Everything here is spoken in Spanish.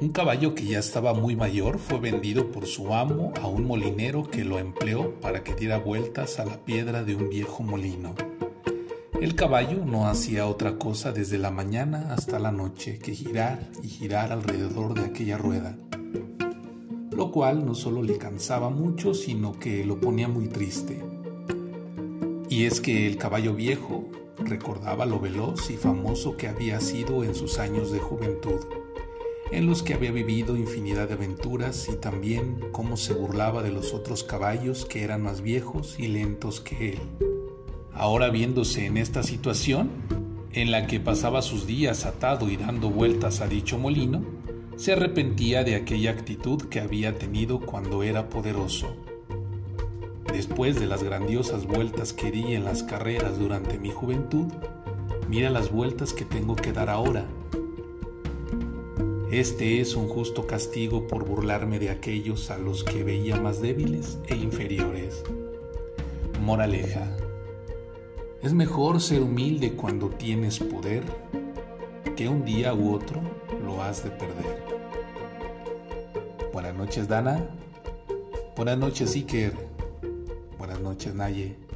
Un caballo que ya estaba muy mayor fue vendido por su amo a un molinero que lo empleó para que diera vueltas a la piedra de un viejo molino. El caballo no hacía otra cosa desde la mañana hasta la noche que girar y girar alrededor de aquella rueda, lo cual no solo le cansaba mucho, sino que lo ponía muy triste. Y es que el caballo viejo recordaba lo veloz y famoso que había sido en sus años de juventud en los que había vivido infinidad de aventuras y también cómo se burlaba de los otros caballos que eran más viejos y lentos que él. Ahora viéndose en esta situación, en la que pasaba sus días atado y dando vueltas a dicho molino, se arrepentía de aquella actitud que había tenido cuando era poderoso. Después de las grandiosas vueltas que di en las carreras durante mi juventud, mira las vueltas que tengo que dar ahora este es un justo castigo por burlarme de aquellos a los que veía más débiles e inferiores. Moraleja. Es mejor ser humilde cuando tienes poder que un día u otro lo has de perder. Buenas noches Dana. Buenas noches Iker. Buenas noches Naye.